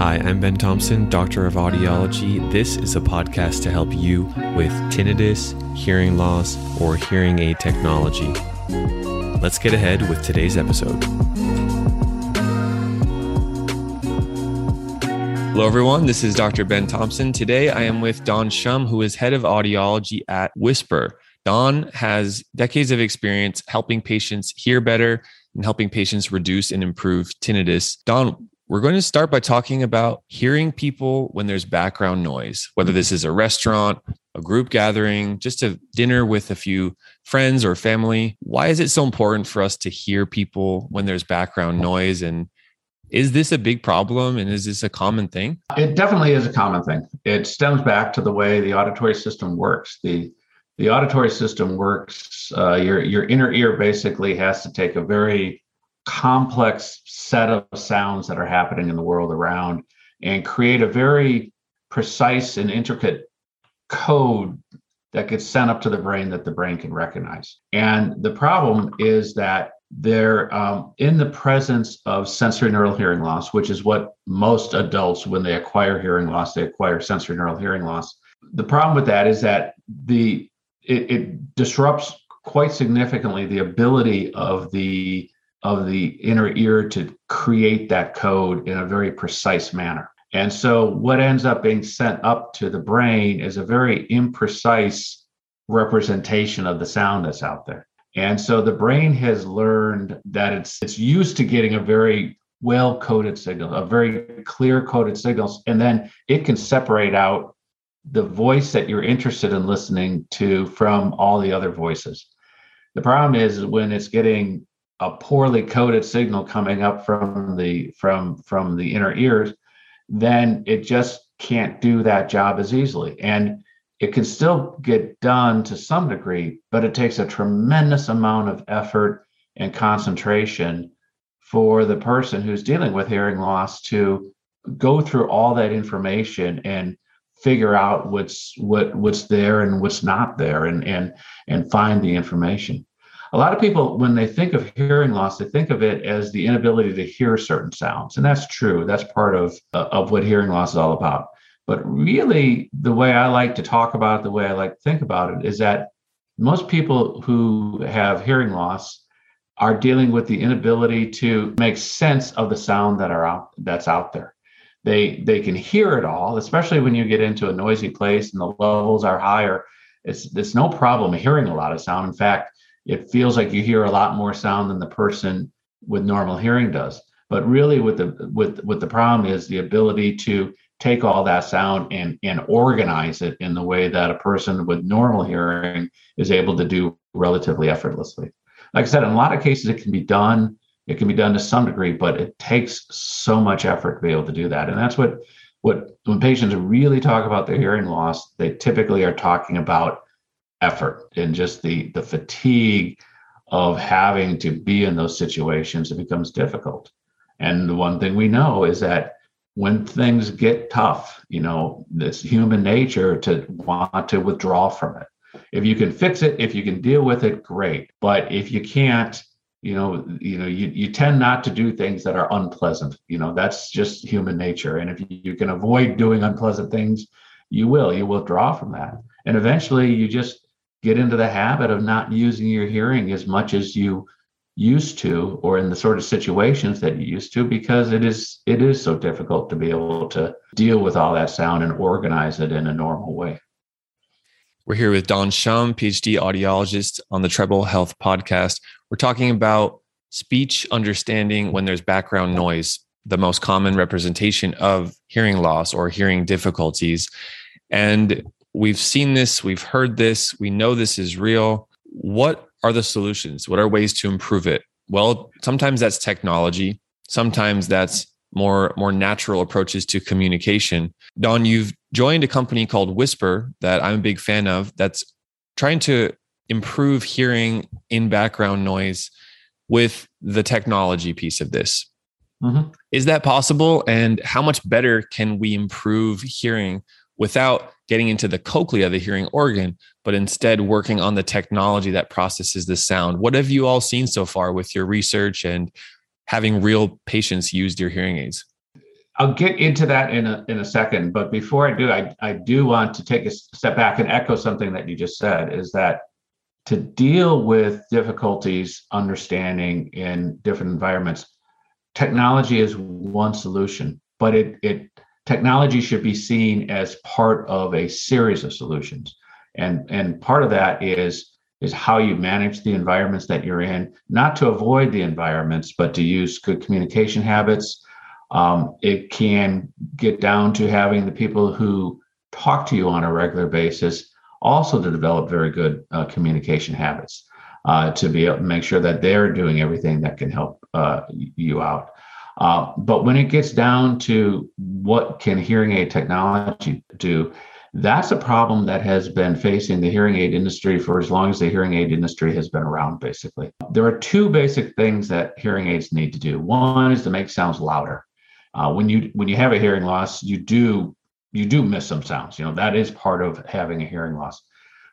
Hi, I'm Ben Thompson, Doctor of Audiology. This is a podcast to help you with tinnitus, hearing loss, or hearing aid technology. Let's get ahead with today's episode. Hello, everyone. This is Dr. Ben Thompson. Today, I am with Don Schum, who is head of audiology at Whisper. Don has decades of experience helping patients hear better and helping patients reduce and improve tinnitus. Don, we're going to start by talking about hearing people when there's background noise, whether this is a restaurant, a group gathering, just a dinner with a few friends or family. Why is it so important for us to hear people when there's background noise? And is this a big problem and is this a common thing? It definitely is a common thing. It stems back to the way the auditory system works. The the auditory system works. Uh, your your inner ear basically has to take a very complex set of sounds that are happening in the world around and create a very precise and intricate code that gets sent up to the brain that the brain can recognize. And the problem is that they're um, in the presence of sensory neural hearing loss, which is what most adults, when they acquire hearing loss, they acquire sensory neural hearing loss. The problem with that is that the it, it disrupts quite significantly the ability of the of the inner ear to create that code in a very precise manner. And so what ends up being sent up to the brain is a very imprecise representation of the sound that's out there. And so the brain has learned that it's it's used to getting a very well coded signal, a very clear coded signals, and then it can separate out the voice that you're interested in listening to from all the other voices. The problem is when it's getting a poorly coded signal coming up from the from from the inner ears then it just can't do that job as easily. And it can still get done to some degree but it takes a tremendous amount of effort and concentration for the person who's dealing with hearing loss to go through all that information and figure out what's what what's there and what's not there and and and find the information a lot of people when they think of hearing loss they think of it as the inability to hear certain sounds and that's true. That's part of uh, of what hearing loss is all about. But really the way i like to talk about it the way i like to think about it is that most people who have hearing loss are dealing with the inability to make sense of the sound that are out that's out there. They they can hear it all especially when you get into a noisy place and the levels are higher. It's it's no problem hearing a lot of sound. In fact it feels like you hear a lot more sound than the person with normal hearing does. But really, with the with with the problem is the ability to take all that sound and and organize it in the way that a person with normal hearing is able to do relatively effortlessly. Like I said, in a lot of cases, it can be done. It can be done to some degree, but it takes so much effort to be able to do that. And that's what what when patients really talk about their hearing loss, they typically are talking about effort and just the the fatigue of having to be in those situations it becomes difficult. And the one thing we know is that when things get tough you know it's human nature to want to withdraw from it. If you can fix it if you can deal with it great. But if you can't you know you know you, you tend not to do things that are unpleasant. You know that's just human nature. And if you can avoid doing unpleasant things you will you will draw from that. And eventually you just get into the habit of not using your hearing as much as you used to or in the sort of situations that you used to because it is it is so difficult to be able to deal with all that sound and organize it in a normal way. We're here with don schum phd audiologist on the treble health podcast. We're talking about speech understanding when there's background noise the most common representation of hearing loss or hearing difficulties. And we've seen this, we've heard this, we know this is real. What are the solutions? What are ways to improve it? Well, sometimes that's technology, sometimes that's more more natural approaches to communication. Don, you've joined a company called Whisper that I'm a big fan of that's trying to improve hearing in background noise with the technology piece of this. Mm-hmm. Is that possible? And how much better can we improve hearing without getting into the cochlea, the hearing organ, but instead working on the technology that processes the sound. What have you all seen so far with your research and having real patients use your hearing aids? I'll get into that in a in a second, but before I do, I, I do want to take a step back and echo something that you just said is that to deal with difficulties understanding in different environments, technology is one solution, but it it technology should be seen as part of a series of solutions. And and part of that is is how you manage the environments that you're in, not to avoid the environments, but to use good communication habits um, it can get down to having the people who talk to you on a regular basis also to develop very good uh, communication habits uh, to be able to make sure that they're doing everything that can help uh, you out. Uh, but when it gets down to what can hearing aid technology do, that's a problem that has been facing the hearing aid industry for as long as the hearing aid industry has been around, basically. There are two basic things that hearing aids need to do. One is to make sounds louder. Uh, when you when you have a hearing loss, you do you do miss some sounds. You know that is part of having a hearing loss.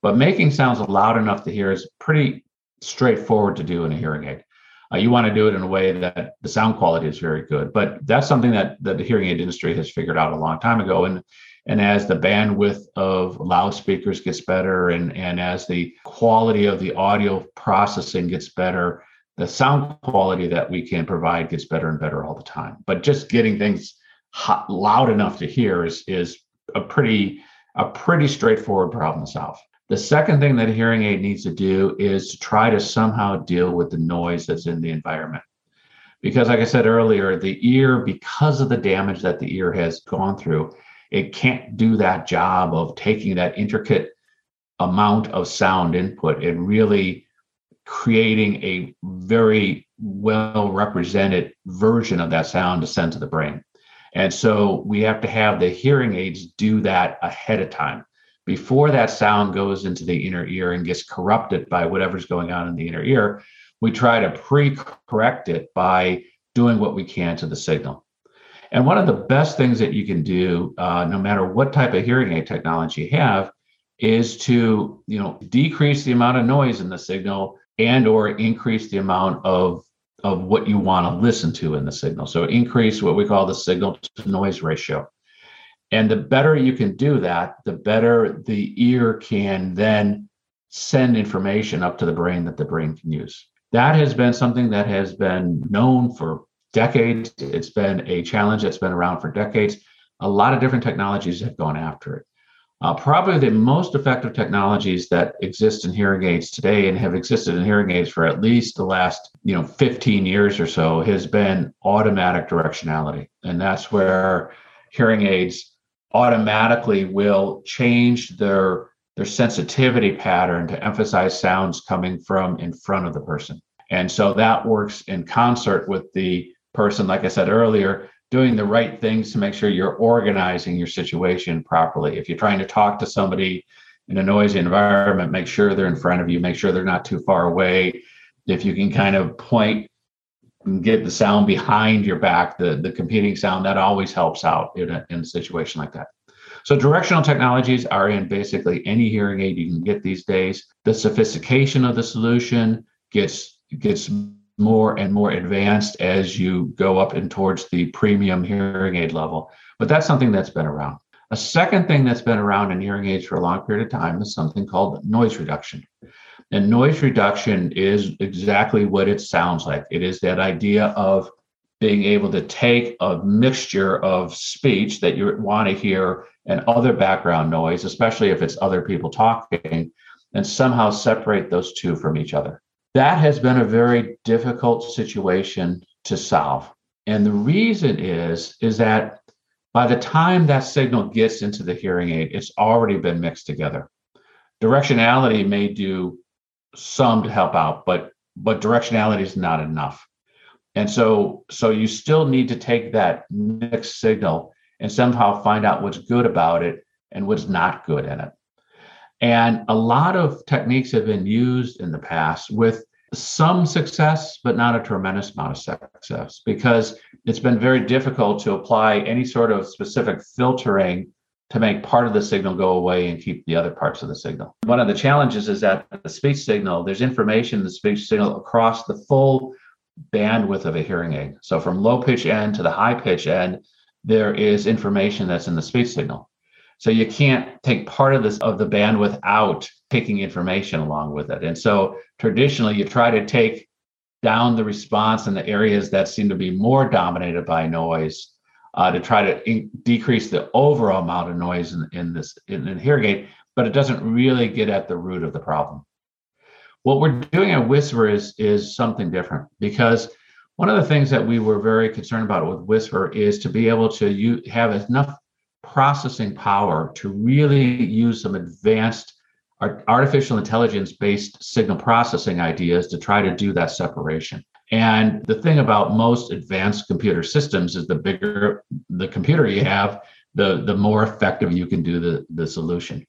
But making sounds loud enough to hear is pretty straightforward to do in a hearing aid. Uh, you want to do it in a way that the sound quality is very good. But that's something that, that the hearing aid industry has figured out a long time ago. And and as the bandwidth of loudspeakers gets better and, and as the quality of the audio processing gets better, the sound quality that we can provide gets better and better all the time. But just getting things hot, loud enough to hear is is a pretty a pretty straightforward problem to solve. The second thing that a hearing aid needs to do is to try to somehow deal with the noise that's in the environment. Because, like I said earlier, the ear, because of the damage that the ear has gone through, it can't do that job of taking that intricate amount of sound input and really creating a very well represented version of that sound to send to the brain. And so we have to have the hearing aids do that ahead of time before that sound goes into the inner ear and gets corrupted by whatever's going on in the inner ear. We try to pre correct it by doing what we can to the signal. And one of the best things that you can do, uh, no matter what type of hearing aid technology you have, is to you know decrease the amount of noise in the signal and or increase the amount of of what you want to listen to in the signal. So increase what we call the signal to noise ratio. And the better you can do that, the better the ear can then send information up to the brain that the brain can use. That has been something that has been known for decades. It's been a challenge that's been around for decades. A lot of different technologies have gone after it. Uh, probably the most effective technologies that exist in hearing aids today and have existed in hearing aids for at least the last you know 15 years or so has been automatic directionality and that's where hearing aids automatically will change their their sensitivity pattern to emphasize sounds coming from in front of the person and so that works in concert with the person like i said earlier doing the right things to make sure you're organizing your situation properly. If you're trying to talk to somebody in a noisy environment, make sure they're in front of you, make sure they're not too far away. If you can kind of point get the sound behind your back, the, the competing sound, that always helps out in a, in a situation like that. So directional technologies are in basically any hearing aid you can get these days. The sophistication of the solution gets gets more and more advanced as you go up and towards the premium hearing aid level. But that's something that's been around. A second thing that's been around in hearing aids for a long period of time is something called noise reduction. And noise reduction is exactly what it sounds like. It is that idea of being able to take a mixture of speech that you want to hear and other background noise, especially if it's other people talking, and somehow separate those two from each other. That has been a very difficult situation to solve. And the reason is is that by the time that signal gets into the hearing aid, it's already been mixed together. Directionality may do some to help out, but but directionality is not enough. And so so you still need to take that mixed signal and somehow find out what's good about it and what's not good in it. And a lot of techniques have been used in the past with some success, but not a tremendous amount of success because it's been very difficult to apply any sort of specific filtering to make part of the signal go away and keep the other parts of the signal. One of the challenges is that the speech signal, there's information in the speech signal across the full bandwidth of a hearing aid. So from low pitch end to the high pitch end, there is information that's in the speech signal. So you can't take part of this of the bandwidth out taking information along with it. And so traditionally you try to take down the response in the areas that seem to be more dominated by noise uh, to try to in- decrease the overall amount of noise in, in this in hearing aid, but it doesn't really get at the root of the problem. What we're doing at Whisper is is something different because one of the things that we were very concerned about with Whisper is to be able to u- have enough processing power to really use some advanced artificial intelligence based signal processing ideas to try to do that separation. And the thing about most advanced computer systems is the bigger the computer you have, the, the more effective you can do the, the solution.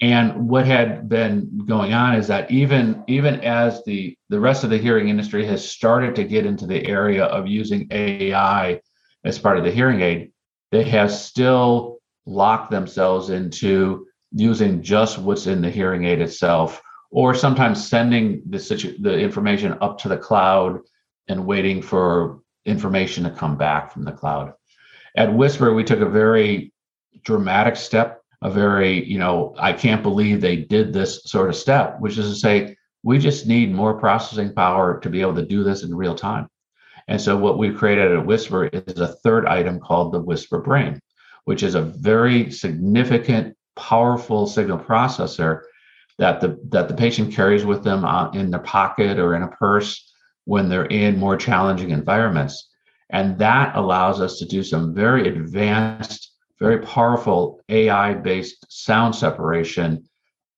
And what had been going on is that even even as the the rest of the hearing industry has started to get into the area of using AI as part of the hearing aid, they have still locked themselves into using just what's in the hearing aid itself, or sometimes sending the situ- the information up to the cloud and waiting for information to come back from the cloud. At Whisper, we took a very dramatic step, a very, you know, I can't believe they did this sort of step, which is to say, we just need more processing power to be able to do this in real time. And so, what we've created at Whisper is a third item called the Whisper Brain, which is a very significant powerful signal processor that the that the patient carries with them uh, in their pocket or in a purse when they're in more challenging environments and that allows us to do some very advanced very powerful ai based sound separation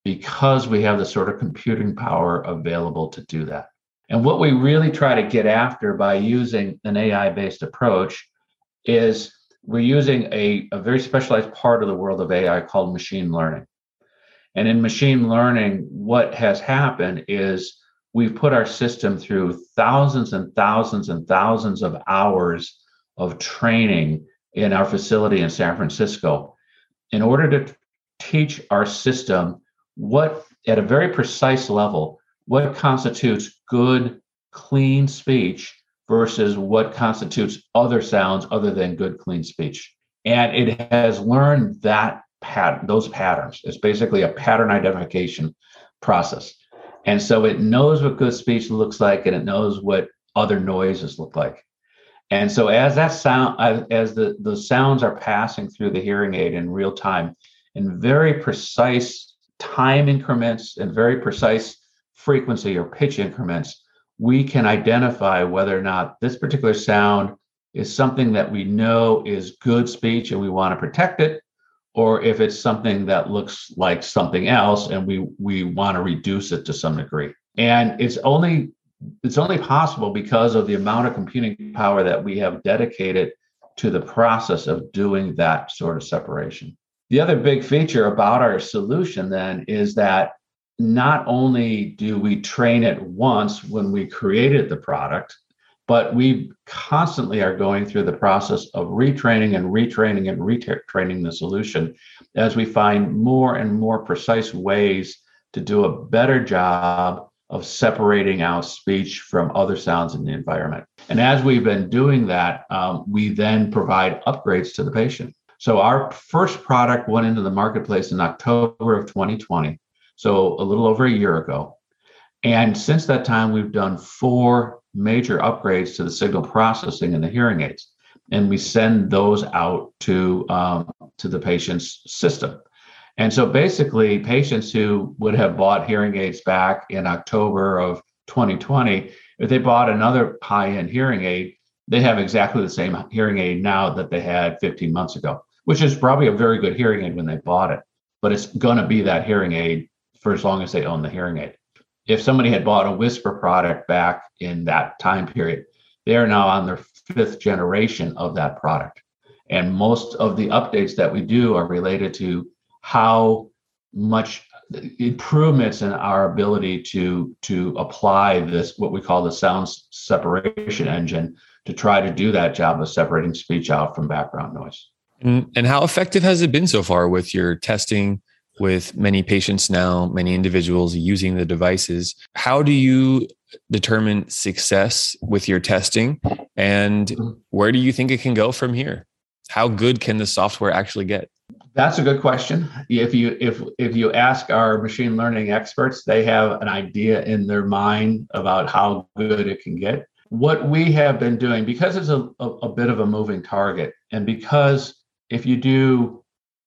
because we have the sort of computing power available to do that and what we really try to get after by using an ai based approach is we're using a, a very specialized part of the world of AI called machine learning. And in machine learning, what has happened is we've put our system through thousands and thousands and thousands of hours of training in our facility in San Francisco in order to teach our system what, at a very precise level, what constitutes good, clean speech versus what constitutes other sounds other than good, clean speech. And it has learned that pattern, those patterns. It's basically a pattern identification process. And so it knows what good speech looks like and it knows what other noises look like. And so as that sound, as the, the sounds are passing through the hearing aid in real time, in very precise time increments and very precise frequency or pitch increments, we can identify whether or not this particular sound is something that we know is good speech and we want to protect it or if it's something that looks like something else and we we want to reduce it to some degree. And it's only it's only possible because of the amount of computing power that we have dedicated to the process of doing that sort of separation. The other big feature about our solution then is that not only do we train it once when we created the product, but we constantly are going through the process of retraining and retraining and retraining the solution as we find more and more precise ways to do a better job of separating out speech from other sounds in the environment. And as we've been doing that, um, we then provide upgrades to the patient. So our first product went into the marketplace in October of 2020 so a little over a year ago. And since that time, we've done four major upgrades to the signal processing in the hearing aids, and we send those out to um, to the patient's system. And so basically, patients who would have bought hearing aids back in October of 2020, if they bought another high-end hearing aid, they have exactly the same hearing aid now that they had 15 months ago, which is probably a very good hearing aid when they bought it. But it's going to be that hearing aid for as long as they own the hearing aid. If somebody had bought a Whisper product back in that time period, they are now on their fifth generation of that product. And most of the updates that we do are related to how much improvements in our ability to to apply this what we call the sound separation engine to try to do that job of separating speech out from background noise. And, and how effective has it been so far with your testing with many patients now, many individuals using the devices. How do you determine success with your testing and mm-hmm. where do you think it can go from here? how good can the software actually get? That's a good question. If you if if you ask our machine learning experts, they have an idea in their mind about how good it can get. What we have been doing, because it's a, a, a bit of a moving target, and because if you do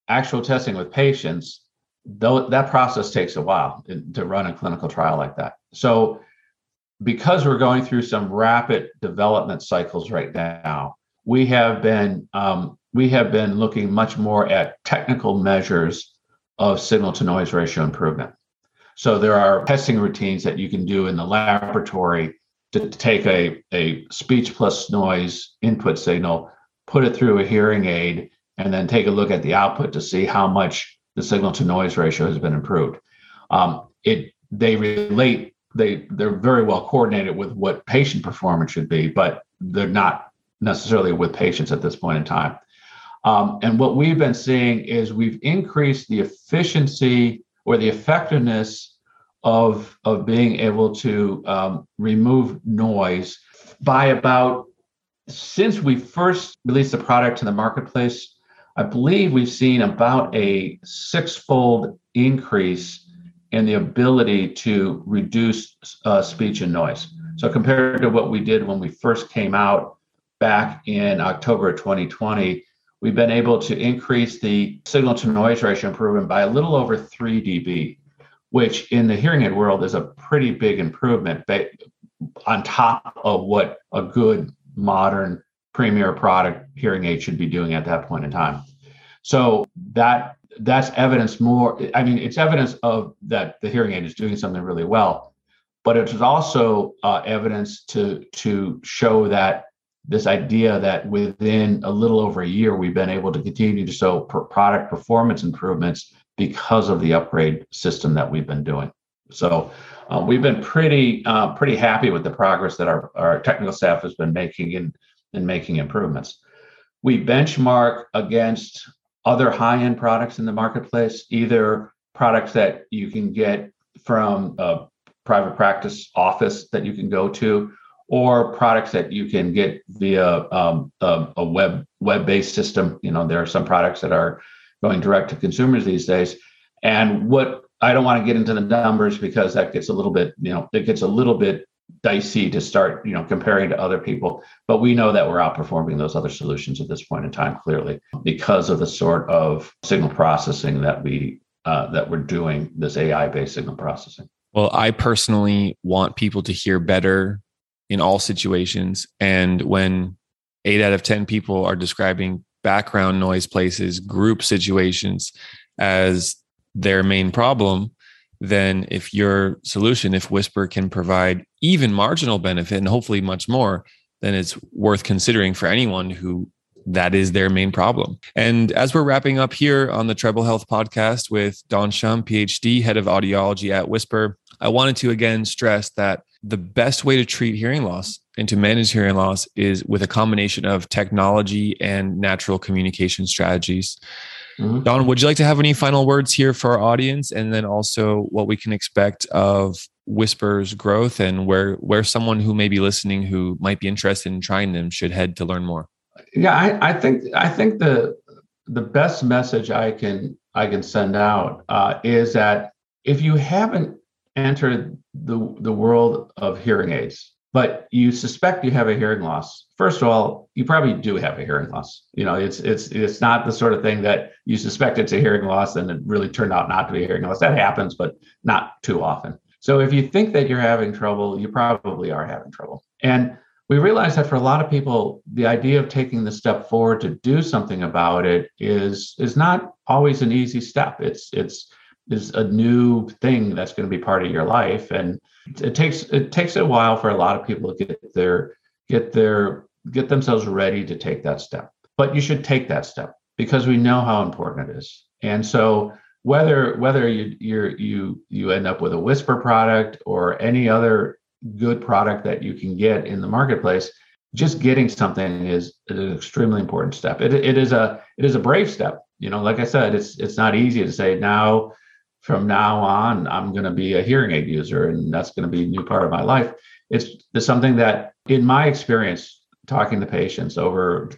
actual testing with patients, though that process takes a while to run a clinical trial like that. So because we're going through some rapid development cycles right now, we have been um, we have been looking much more at technical measures of signal to noise ratio improvement. So there are testing routines that you can do in the laboratory to take a, a speech plus noise input signal, put it through a hearing aid, and then take a look at the output to see how much the signal to noise ratio has been improved. Um, it they relate they they're very well coordinated with what patient performance should be, but they're not necessarily with patients at this point in time. Um, and what we've been seeing is we've increased the efficiency or the effectiveness of of being able to um, remove noise by about since we first released the product to the marketplace. I believe we've seen about a six-fold increase in the ability to reduce uh, speech and noise. So compared to what we did when we first came out back in October 2020, we've been able to increase the signal to noise ratio improvement by a little over 3 dB, which in the hearing aid world is a pretty big improvement on top of what a good modern premier product hearing aid should be doing at that point in time. So that that's evidence more i mean it's evidence of that the hearing aid is doing something really well but it's also uh, evidence to to show that this idea that within a little over a year we've been able to continue to show product performance improvements because of the upgrade system that we've been doing so uh, we've been pretty uh, pretty happy with the progress that our, our technical staff has been making in in making improvements we benchmark against other high-end products in the marketplace, either products that you can get from a private practice office that you can go to, or products that you can get via um, a, a, web web-based system. You know, there are some products that are going direct to consumers these days. And what I don't want to get into the numbers because that gets a little bit, you know, it gets a little bit dicey to start you know comparing to other people but we know that we're outperforming those other solutions at this point in time clearly because of the sort of signal processing that we uh, that we're doing this ai based signal processing. Well i personally want people to hear better in all situations and when 8 out of 10 people are describing background noise places group situations as their main problem then if your solution, if Whisper can provide even marginal benefit and hopefully much more, then it's worth considering for anyone who that is their main problem. And as we're wrapping up here on the Treble Health podcast with Don Schum, PhD, head of audiology at Whisper, I wanted to again stress that the best way to treat hearing loss and to manage hearing loss is with a combination of technology and natural communication strategies. Mm-hmm. Don, would you like to have any final words here for our audience, and then also what we can expect of Whisper's growth and where where someone who may be listening who might be interested in trying them should head to learn more? Yeah, I, I think I think the the best message I can I can send out uh, is that if you haven't entered the the world of hearing aids, but you suspect you have a hearing loss. First of all you probably do have a hearing loss. You know it's it's it's not the sort of thing that you suspect it's a hearing loss and it really turned out not to be a hearing loss. That happens but not too often. So if you think that you're having trouble you probably are having trouble. And we realize that for a lot of people the idea of taking the step forward to do something about it is is not always an easy step. It's it's is a new thing that's going to be part of your life. And it takes it takes a while for a lot of people to get their get their get themselves ready to take that step. But you should take that step because we know how important it is. And so whether whether you you you you end up with a whisper product or any other good product that you can get in the marketplace just getting something is an extremely important step. It, it is a it is a brave step. You know like i said it's it's not easy to say now from now on, I'm going to be a hearing aid user and that's going to be a new part of my life. It's, it's something that, in my experience, talking to patients over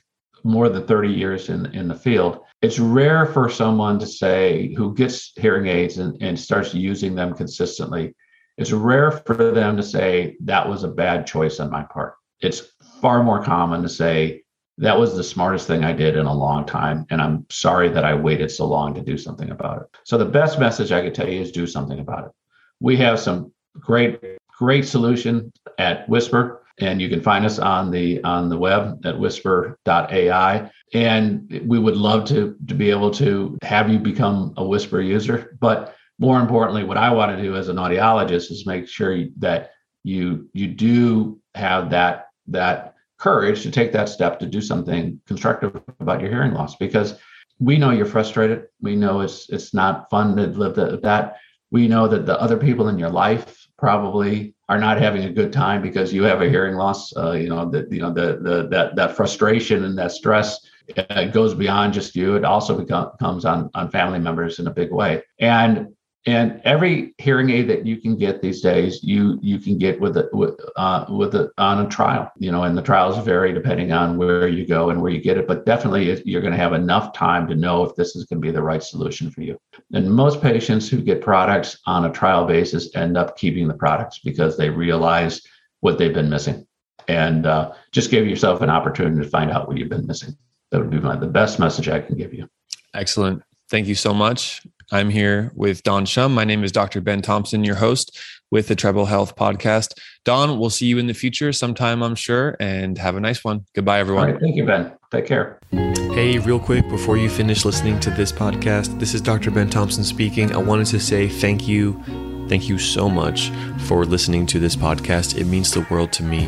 more than 30 years in, in the field, it's rare for someone to say who gets hearing aids and, and starts using them consistently. It's rare for them to say that was a bad choice on my part. It's far more common to say that was the smartest thing I did in a long time. And I'm sorry that I waited so long to do something about it. So the best message I could tell you is do something about it. We have some great, great solution at Whisper and you can find us on the on the web at whisper.ai and we would love to to be able to have you become a whisper user but more importantly what i want to do as an audiologist is make sure that you you do have that that courage to take that step to do something constructive about your hearing loss because we know you're frustrated we know it's it's not fun to live that we know that the other people in your life probably are not having a good time because you have a hearing loss. Uh, you know that you know the the that that frustration and that stress uh, goes beyond just you. It also becomes comes on on family members in a big way. And and every hearing aid that you can get these days, you you can get with it with uh, with it on a trial. You know, and the trials vary depending on where you go and where you get it. But definitely, you're going to have enough time to know if this is going to be the right solution for you. And most patients who get products on a trial basis end up keeping the products because they realize what they've been missing. And uh, just give yourself an opportunity to find out what you've been missing. That would be my, the best message I can give you. Excellent. Thank you so much. I'm here with Don Schum. My name is Dr. Ben Thompson, your host with the Treble Health Podcast. Don, we'll see you in the future sometime, I'm sure, and have a nice one. Goodbye, everyone. thank you, Ben. Take care. Hey, real quick, before you finish listening to this podcast, this is Dr. Ben Thompson speaking. I wanted to say thank you. Thank you so much for listening to this podcast. It means the world to me.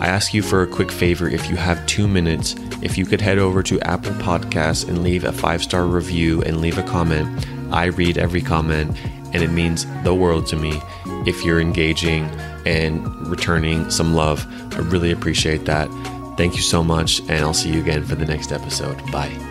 I ask you for a quick favor if you have two minutes, if you could head over to Apple Podcasts and leave a five star review and leave a comment. I read every comment and it means the world to me if you're engaging and returning some love. I really appreciate that. Thank you so much, and I'll see you again for the next episode. Bye.